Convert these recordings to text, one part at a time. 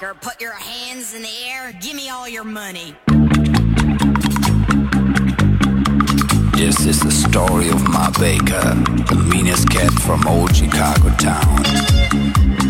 sucker. Put your hands in the air. Give me all your money. This is the story of my baker, the meanest cat from old Chicago town.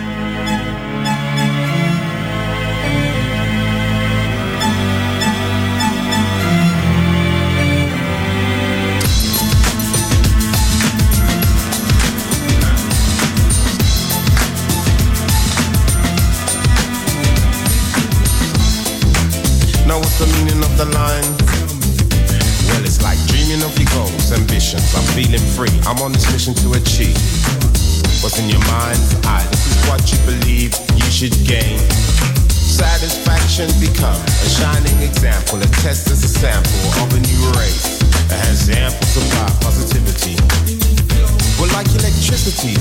I'm feeling free. I'm on this mission to achieve what's in your mind's eye. This is what you believe you should gain. Satisfaction become a shining example, a test as a sample of a new race that has ample supply positivity. We're like electricity.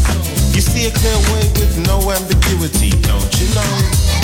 You see a clear way with no ambiguity, don't you know?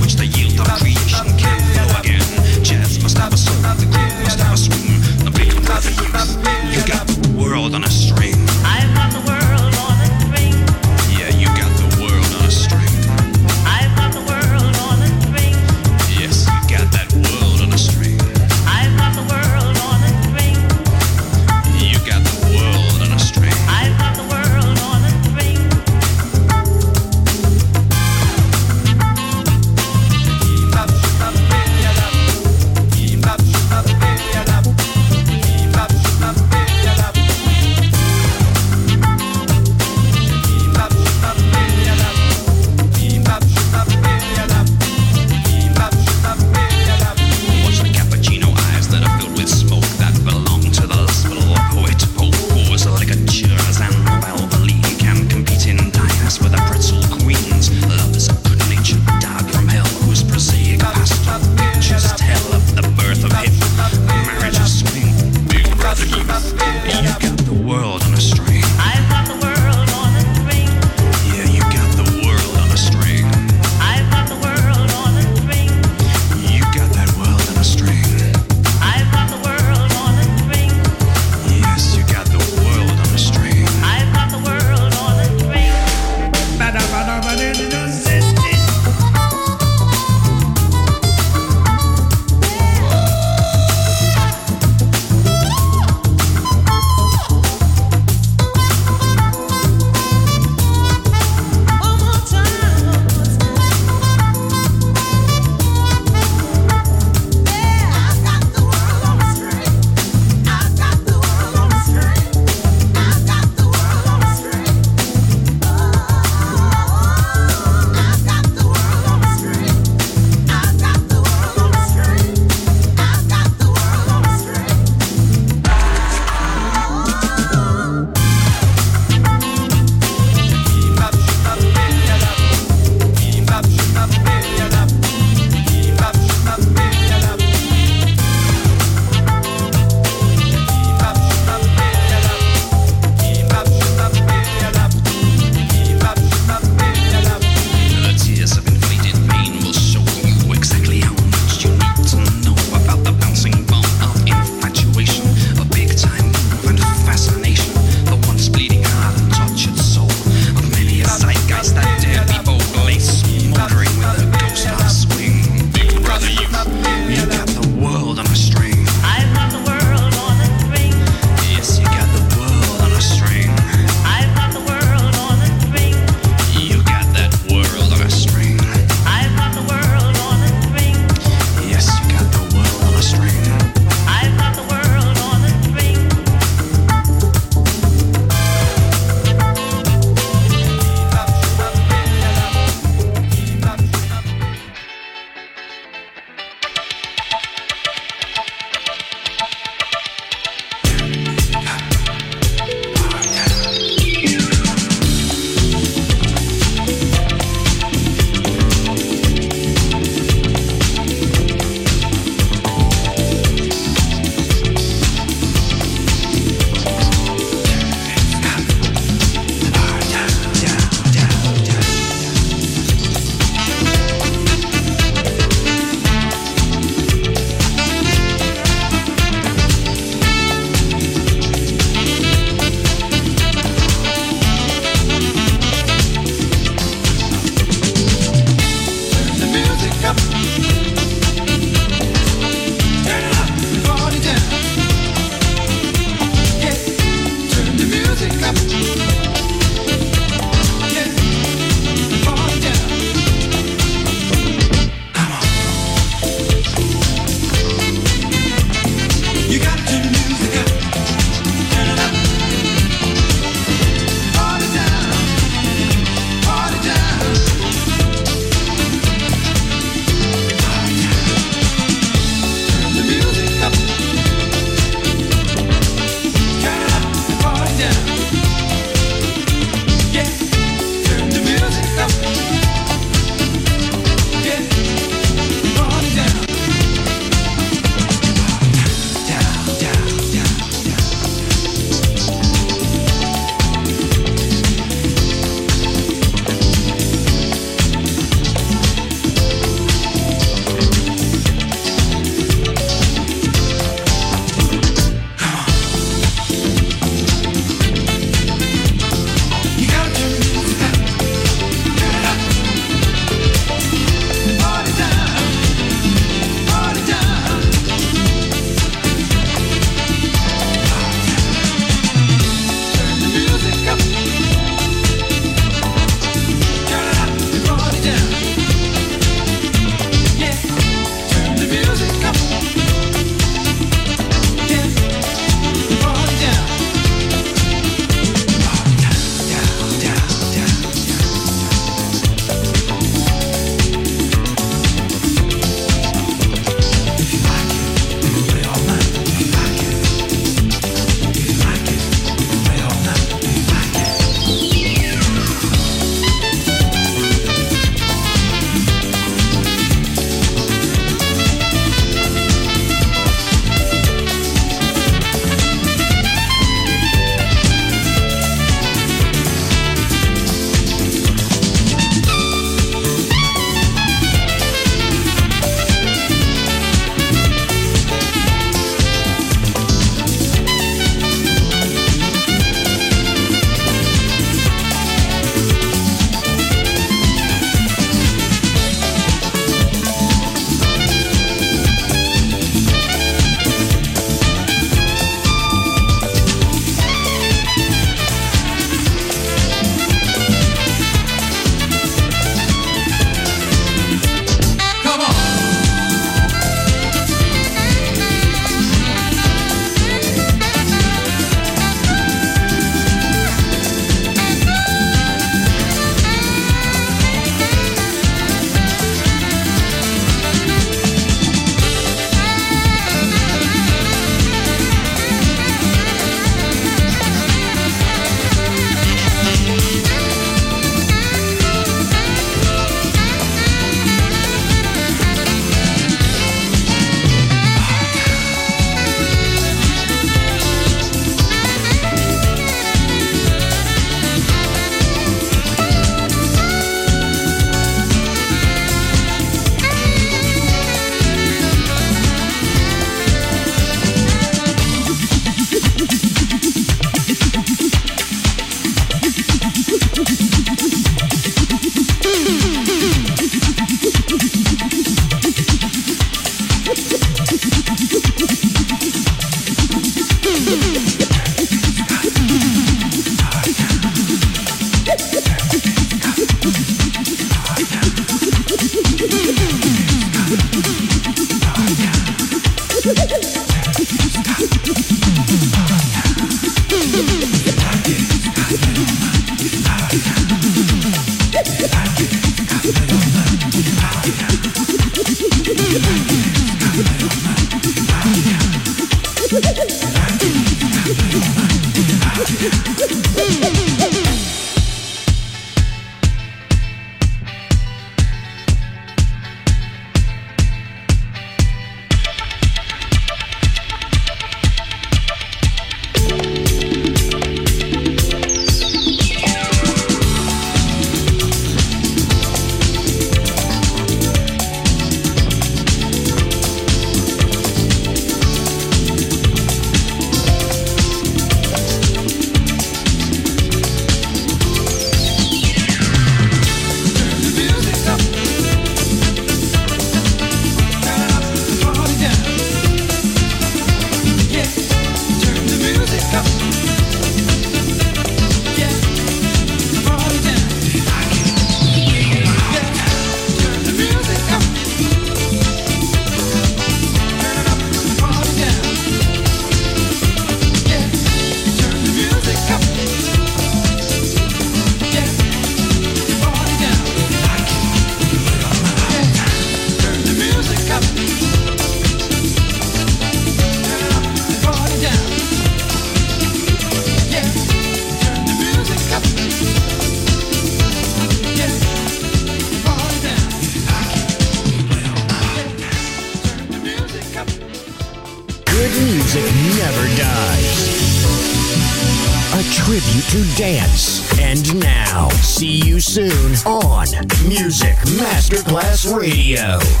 Radio.